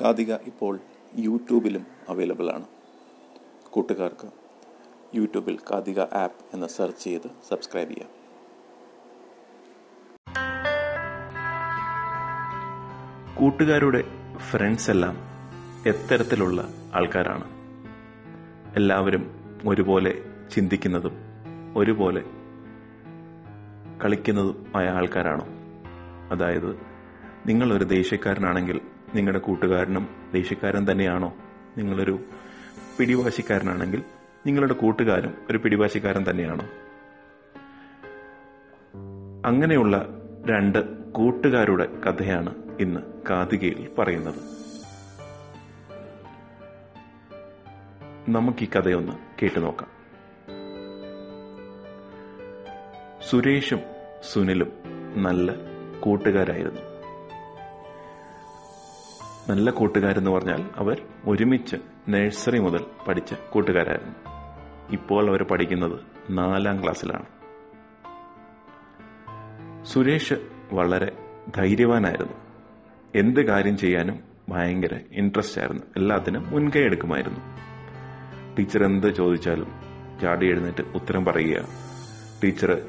കാതിക ഇപ്പോൾ യൂട്യൂബിലും അവൈലബിൾ ആണ്. കൂട്ടുകാർക്ക് യൂട്യൂബിൽ കാതിക ആപ്പ് എന്ന് സെർച്ച് ചെയ്ത് സബ്സ്ക്രൈബ് ചെയ്യാം. കൂട്ടുകാരുടെ ഫ്രണ്ട്സ് എല്ലാം എത്തരത്തിലുള്ള ആൾക്കാരാണ്. എല്ലാവരും ഒരുപോലെ ചിന്തിക്കുന്നതും ഒരുപോലെ കളിക്കുന്നതുമായ ആൾക്കാരാണോ. അതായത് നിങ്ങളൊരു ദേഷ്യക്കാരനാണെങ്കിൽ നിങ്ങളുടെ കൂട്ടുകാരനും ദേഷ്യക്കാരൻ തന്നെയാണോ? നിങ്ങളൊരു പിടിവാശിക്കാരനാണെങ്കിൽ നിങ്ങളുടെ കൂട്ടുകാരും ഒരു പിടിവാശിക്കാരൻ തന്നെയാണോ? അങ്ങനെയുള്ള രണ്ട് കൂട്ടുകാരുടെ കഥയാണ് ഇന്ന് കാതികയിൽ പറയുന്നത്. നമുക്ക് ഈ കഥയൊന്ന് കേട്ടു നോക്കാം. സുരേഷും സുനിലും നല്ല കൂട്ടുകാരായിരുന്നു. നല്ല കൂട്ടുകാരെന്ന് പറഞ്ഞാൽ അവർ ഒരുമിച്ച് നഴ്സറി മുതൽ പഠിച്ച കൂട്ടുകാരായിരുന്നു. ഇപ്പോൾ അവർ പഠിക്കുന്നത് നാലാം ക്ലാസ്സിലാണ്. സുരേഷ് വളരെ ധൈര്യവാനായിരുന്നു. എന്ത് കാര്യം ചെയ്യാനും ഭയങ്കര ഇൻട്രസ്റ്റ് ആയിരുന്നു. എല്ലാത്തിനും മുൻകൈ എടുക്കുമായിരുന്നു. ടീച്ചർ എന്ത് ചോദിച്ചാലും ചാടി എഴുന്നേറ്റ് ഉത്തരം പറയുക. ടീച്ചർ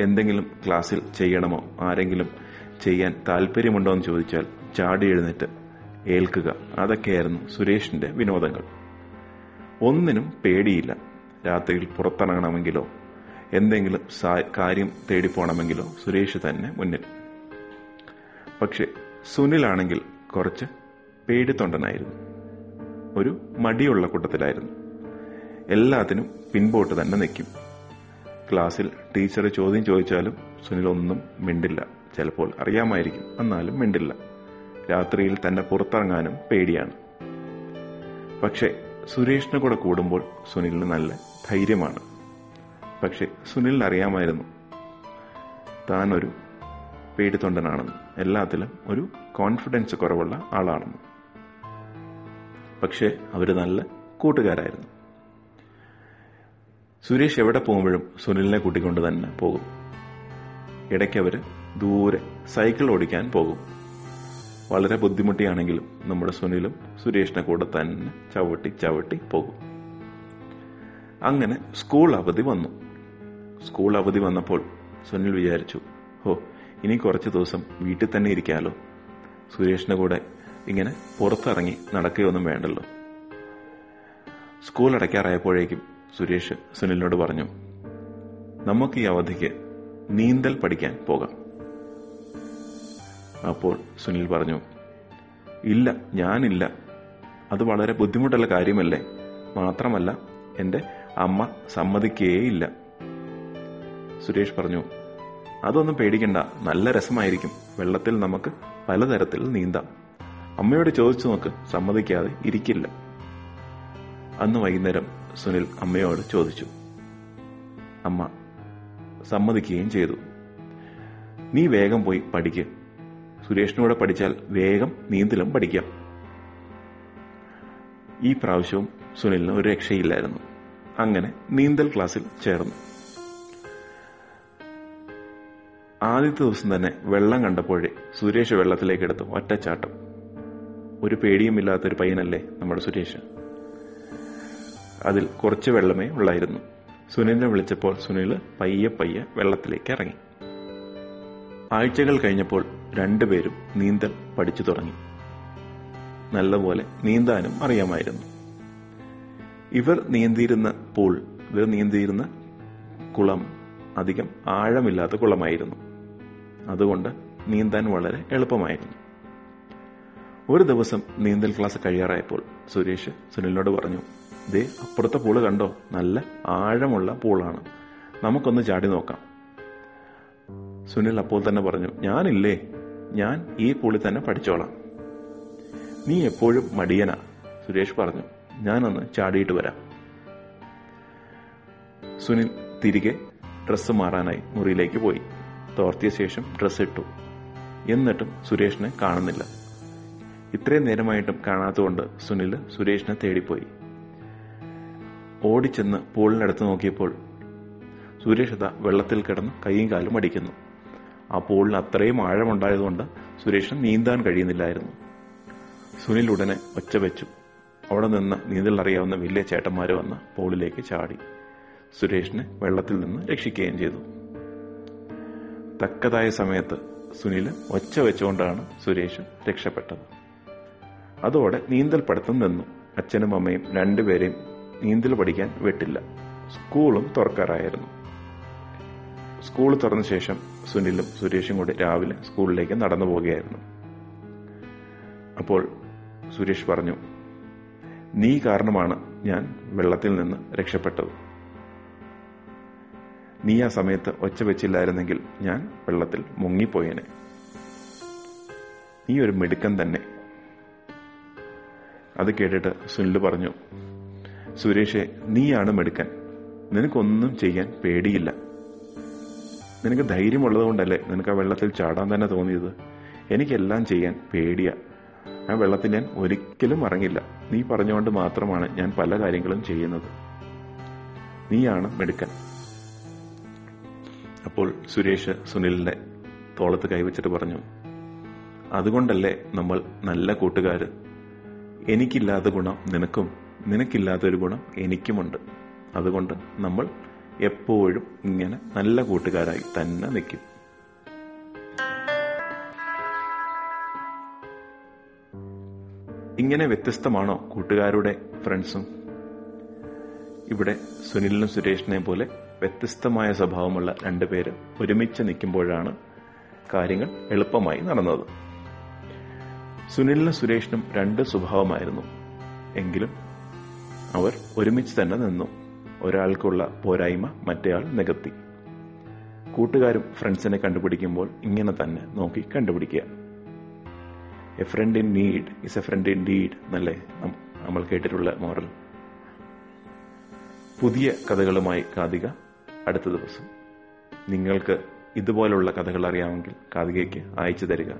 എന്തെങ്കിലും ക്ലാസ്സിൽ ചെയ്യണമോ? ആരെങ്കിലും ചെയ്യാൻ താല്പര്യമുണ്ടോ എന്ന് ചോദിച്ചാൽ ചാടി എഴുന്നേറ്റ് ഏൽക്കുക. അതൊക്കെയായിരുന്നു സുരേഷിന്റെ വിനോദങ്ങൾ. ഒന്നിനും പേടിയില്ല. രാത്രിയിൽ പുറത്തിറങ്ങണമെങ്കിലോ എന്തെങ്കിലും കാര്യം തേടി തേടിപ്പോണമെങ്കിലോ സുരേഷ് തന്നെ മുന്നിൽ. പക്ഷെ സുനിലാണെങ്കിൽ കുറച്ച് പേടിത്തൊണ്ടനായിരുന്നു ഒരു മടിയുള്ള കൂട്ടത്തിലായിരുന്നു. എല്ലാത്തിനും പിൻപോട്ട് തന്നെ നിൽക്കും. ക്ലാസ്സിൽ ടീച്ചർ ചോദ്യം ചോദിച്ചാലും സുനിൽ ഒന്നും മിണ്ടില്ല. ചിലപ്പോൾ അറിയാമായിരിക്കും എന്നാലും മിണ്ടില്ല. രാത്രിയിൽ തന്നെ പുറത്തിറങ്ങാനും പേടിയാണ്. പക്ഷെ സുരേഷിന് കൂടെ കൂടുമ്പോൾ സുനിലിന് നല്ല ധൈര്യമാണ്. പക്ഷെ സുനിലിന് അറിയാമായിരുന്നു താൻ ഒരു പേടിത്തൊണ്ടനാണെന്ന്. എല്ലാത്തിലും ഒരു കോൺഫിഡൻസ് കുറവുള്ള ആളാണെന്ന്. പക്ഷെ അവർ നല്ല കൂട്ടുകാരായിരുന്നു. സുരേഷ് എവിടെ പോകുമ്പോഴും സുനിലിനെ കൂട്ടിക്കൊണ്ട് തന്നെ പോകും. ഇടയ്ക്ക് അവർ ദൂരെ സൈക്കിൾ ഓടിക്കാൻ പോകും. വളരെ ബുദ്ധിമുട്ടിയാണെങ്കിലും നമ്മുടെ സുനിലും സുരേഷിനെ കൂടെ തന്നെ ചവിട്ടി ചവിട്ടി പോകും. അങ്ങനെ സ്കൂൾ അവധി വന്നു. സ്കൂൾ അവധി വന്നപ്പോൾ സുനിൽ വിചാരിച്ചു ഹോ ഇനി കുറച്ച് ദിവസം വീട്ടിൽ തന്നെ ഇരിക്കാമല്ലോ സുരേഷിന്റെ കൂടെ ഇങ്ങനെ പുറത്തിറങ്ങി നടക്കുകയൊന്നും വേണ്ടല്ലോ. സ്കൂൾ അടയ്ക്കാറായപ്പോഴേക്കും സുരേഷ് സുനിലിനോട് പറഞ്ഞു നമുക്ക് ഈ അവധിക്ക് നീന്തൽ പഠിക്കാൻ പോകാം. അപ്പോൾ സുനിൽ പറഞ്ഞു ഇല്ല ഞാനില്ല. അത് വളരെ ബുദ്ധിമുട്ടുള്ള കാര്യമല്ലേ? മാത്രമല്ല എന്റെ അമ്മ സമ്മതിക്കേയില്ല. സുരേഷ് പറഞ്ഞു അതൊന്നും പേടിക്കണ്ട. നല്ല രസമായിരിക്കും. വെള്ളത്തിൽ നമുക്ക് പലതരത്തിൽ നീന്താം. അമ്മയോട് ചോദിച്ചു നോക്ക്. സമ്മതിക്കാതെ ഇരിക്കില്ല. അന്ന് വൈകുന്നേരം സുനിൽ അമ്മയോട് ചോദിച്ചു അമ്മ സമ്മതിക്കുകയും ചെയ്തു. നീ വേഗം പോയി പഠിക്ക്. സുരേഷിനൂടെ പഠിച്ചാൽ വേഗം നീന്തലും പഠിക്കാം. ഈ പ്രാവശ്യവും സുനിലിന് ഒരു രക്ഷയില്ലായിരുന്നു. അങ്ങനെ നീന്തൽ ക്ലാസ്സിൽ ചേർന്നു. ആദ്യത്തെ ദിവസം തന്നെ വെള്ളം കണ്ടപ്പോഴേ സുരേഷ് വെള്ളത്തിലേക്ക് എടുത്തു ഒറ്റച്ചാട്ടം. ഒരു പേടിയുമില്ലാത്ത ഒരു പയ്യനല്ലേ നമ്മുടെ സുരേഷ്. അതിൽ കുറച്ച് വെള്ളമേ ഉള്ളായിരുന്നു. സുനിലിനെ വിളിച്ചപ്പോൾ സുനിൽ പയ്യെ പയ്യെ വെള്ളത്തിലേക്ക് ഇറങ്ങി. ആഴ്ചകൾ കഴിഞ്ഞപ്പോൾ രണ്ടുപേരും നീന്തൽ പഠിച്ചു തുടങ്ങി. നല്ലപോലെ നീന്താനും അറിയാമായിരുന്നു. ഇവർ നീന്തിയിരുന്ന പൂൾ ഇവർ നീന്തിയിരുന്ന കുളം അധികം ആഴമില്ലാത്ത കുളമായിരുന്നു. അതുകൊണ്ട് നീന്താൻ വളരെ എളുപ്പമായിരുന്നു. ഒരു ദിവസം നീന്തൽ ക്ലാസ് കഴിയാറായപ്പോൾ സുരേഷ് സുനിലിനോട് പറഞ്ഞു ദേ അപ്പുറത്തെ പൂൾ കണ്ടോ? നല്ല ആഴമുള്ള പൂളാണ്. നമുക്കൊന്ന് ചാടി നോക്കാം. സുനിൽ അപ്പോൾ തന്നെ പറഞ്ഞു ഞാനില്ലേ? ഞാൻ ഈ പുള്ളി തന്നെ പഠിച്ചോളാം. നീ എപ്പോഴും മടിയനാ സുരേഷ് പറഞ്ഞു. ഞാനൊന്ന് ചാടിയിട്ട് വരാം. സുനിൽ തിരികെ ഡ്രസ്സ് മാറാനായി മുറിയിലേക്ക് പോയി. തോർത്തിയ ശേഷം ഡ്രസ്സ് ഇട്ടു. എന്നിട്ടും സുരേഷിനെ കാണുന്നില്ല. ഇത്രയും നേരമായിട്ടും കാണാത്തതുകൊണ്ട് സുനിൽ സുരേഷിനെ തേടിപ്പോയി. ഓടിച്ചെന്ന് പൂളിനടുത്ത് നോക്കിയപ്പോൾ സുരേഷ് വെള്ളത്തിൽ കിടന്ന് കൈയും കാലും അടിക്കുന്നു. ആ പൂളിന് അത്രയും ആഴമുണ്ടായതുകൊണ്ട് സുരേഷിന് നീന്താൻ കഴിയുന്നില്ലായിരുന്നു. സുനിൽ ഉടനെ ഒച്ച വെച്ചു. അവിടെ നിന്ന് നീന്തൽ അറിയാവുന്ന വലിയ ചേട്ടന്മാർ വന്ന് പൂളിലേക്ക് ചാടി. സുരേഷിനെ വെള്ളത്തിൽ നിന്ന് രക്ഷിക്കുകയും ചെയ്തു. തക്കതായ സമയത്ത് സുനിൽ ഒച്ച വെച്ചുകൊണ്ടാണ് സുരേഷ് രക്ഷപ്പെട്ടത്. അതോടെ നീന്തൽ പഠിത്തം നിന്നു. അച്ഛനും അമ്മയും രണ്ടുപേരെയും നീന്തൽ പഠിക്കാൻ വിട്ടില്ല. സ്കൂളും തുറക്കാറായിരുന്നു. സ്കൂൾ തുറന്ന ശേഷം സുനിലും സുരേഷും കൂടി രാവിലെ സ്കൂളിലേക്ക് നടന്നു പോവുകയായിരുന്നു. അപ്പോൾ സുരേഷ് പറഞ്ഞു നീ കാരണമാണ് ഞാൻ വെള്ളത്തിൽ നിന്ന് രക്ഷപ്പെട്ടത്. നീ ആ സമയത്ത് ഒച്ച വെച്ചില്ലായിരുന്നെങ്കിൽ ഞാൻ വെള്ളത്തിൽ മുങ്ങിപ്പോയേനെ. നീ ഒരു മിടുക്കൻ തന്നെ. അത് കേട്ടിട്ട് സുനിൽ പറഞ്ഞു സുരേഷെ നീയാണ് മിടുക്കൻ. നിനക്കൊന്നും ചെയ്യാൻ പേടിയില്ല. നിനക്ക് ധൈര്യമുള്ളത് കൊണ്ടല്ലേ നിനക്ക് ആ വെള്ളത്തിൽ ചാടാൻ തന്നെ തോന്നിയത്? എനിക്കെല്ലാം ചെയ്യാൻ പേടിയ. ആ വെള്ളത്തിൽ ഞാൻ ഒരിക്കലും ഇറങ്ങില്ല നീ പറഞ്ഞുകൊണ്ട് മാത്രമാണ് ഞാൻ പല കാര്യങ്ങളും ചെയ്യുന്നത്. നീയാണ് മിടുക്കൻ. അപ്പോൾ സുരേഷ് സുനിലിന്റെ തോളത്ത് കൈവച്ചിട്ട് പറഞ്ഞു അതുകൊണ്ടല്ലേ നമ്മൾ നല്ല കൂട്ടുകാർ എനിക്കില്ലാത്ത ഗുണം നിനക്കും നിനക്കില്ലാത്തൊരു ഗുണം എനിക്കുമുണ്ട്. അതുകൊണ്ട് നമ്മൾ എപ്പോഴും ഇങ്ങനെ നല്ല കൂട്ടുകാരായി തന്നെ നിൽക്കും. ഇങ്ങനെ വ്യത്യസ്തമാണോ കൂട്ടുകാരുടെ ഫ്രണ്ട്സും? ഇവിടെ സുനിലിനും സുരേഷിനെ പോലെ വ്യത്യസ്തമായ സ്വഭാവമുള്ള രണ്ടുപേര് ഒരുമിച്ച് നിൽക്കുമ്പോഴാണ് കാര്യങ്ങൾ എളുപ്പമായി നടന്നത്. സുനിലിനും സുരേഷിനും രണ്ട് സ്വഭാവമായിരുന്നു. എങ്കിലും അവർ ഒരുമിച്ച് തന്നെ നിന്നു. ഒരാൾക്കുള്ള പോരായ്മ മറ്റേയാൾ നികത്തി. കൂട്ടുകാരും ഫ്രണ്ട്സിനെ കണ്ടുപിടിക്കുമ്പോൾ ഇങ്ങനെ തന്നെ നോക്കി കണ്ടുപിടിക്കുക. A friend in need is a friend indeed എന്നല്ലേ നമ്മൾ കേട്ടിട്ടുള്ള മോറൽ പുതിയ കഥകളുമായി കാതിക അടുത്ത ദിവസം. നിങ്ങൾക്ക് ഇതുപോലുള്ള കഥകൾ അറിയാമെങ്കിൽ കാതികയ്ക്ക് അയച്ചു തരിക.